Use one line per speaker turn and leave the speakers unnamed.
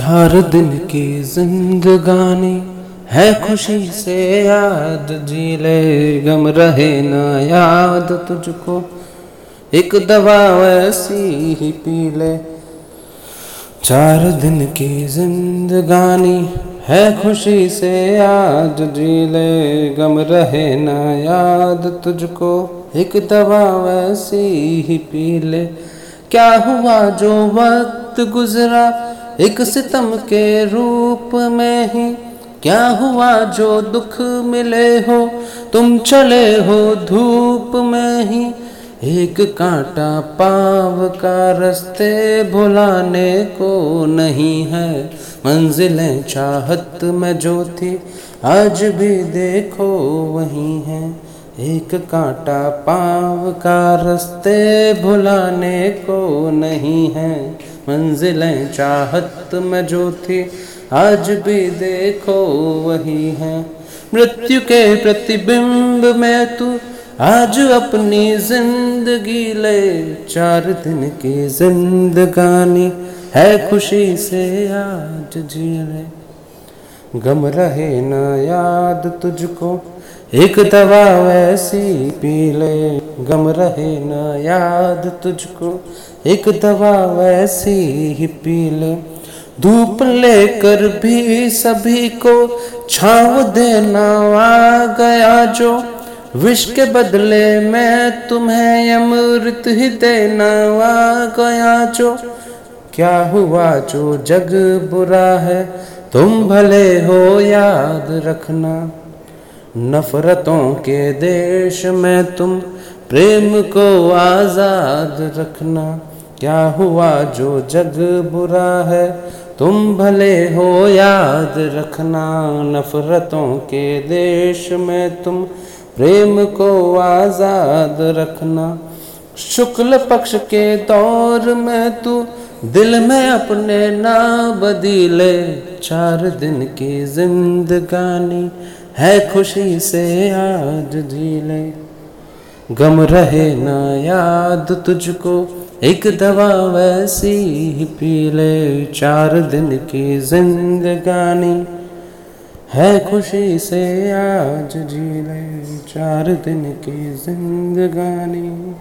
चार दिन की जिंदगानी है खुशी से याद, जी ले गम रहे ना याद तुझको। एक दवा वैसी ही पी ले। चार दिन की जिंदगानी है खुशी से याद, जी ले गम रहे ना याद तुझको। एक दवा वैसी ही पी ले। क्या हुआ जो वक्त गुजरा? एक सितम के रूप में ही क्या हुआ जो दुख मिले हो? तुम चले हो धूप में ही, एक कांटा पाव का रस्ते भुलाने को नहीं है। मंजिलें चाहत में जो थी, आज भी देखो वही है। एक कांटा पाव का रस्ते भुलाने को नहीं है। मंजिलें चाहत में जो थी, आज भी देखो वही है। मृत्यु के प्रतिबिंब में तू, आज अपनी ज़िंदगी ले। चार दिन की जिंदगानी है खुशी से आज जी ले। गम रहे ना याद तुझको एक दवा वैसी पी ले, गम रहे ना याद तुझको। एक दवा वैसी ही पी ले, धूप लेकर भी सभी को छाव देना आ गया जो। विष के बदले में तुम्हें अमृत ही देना आ गया जो। क्या हुआ जो जग बुरा है, तुम भले हो याद रखना। नफरतों के देश में तुम प्रेम को आज़ाद रखना। क्या हुआ जो जग बुरा है, तुम भले हो याद रखना। नफरतों के देश में तुम प्रेम को आज़ाद रखना। शुक्ल पक्ष के दौर में तू दिल में अपने ना बदीले। चार दिन की जिंदगानी है खुशी से आज जी ले। गम रहे ना याद तुझको, एक दवा वैसी ही पी ले। चार दिन की जिंदगानी है खुशी से आज जी ले। चार दिन की जिंदगानी।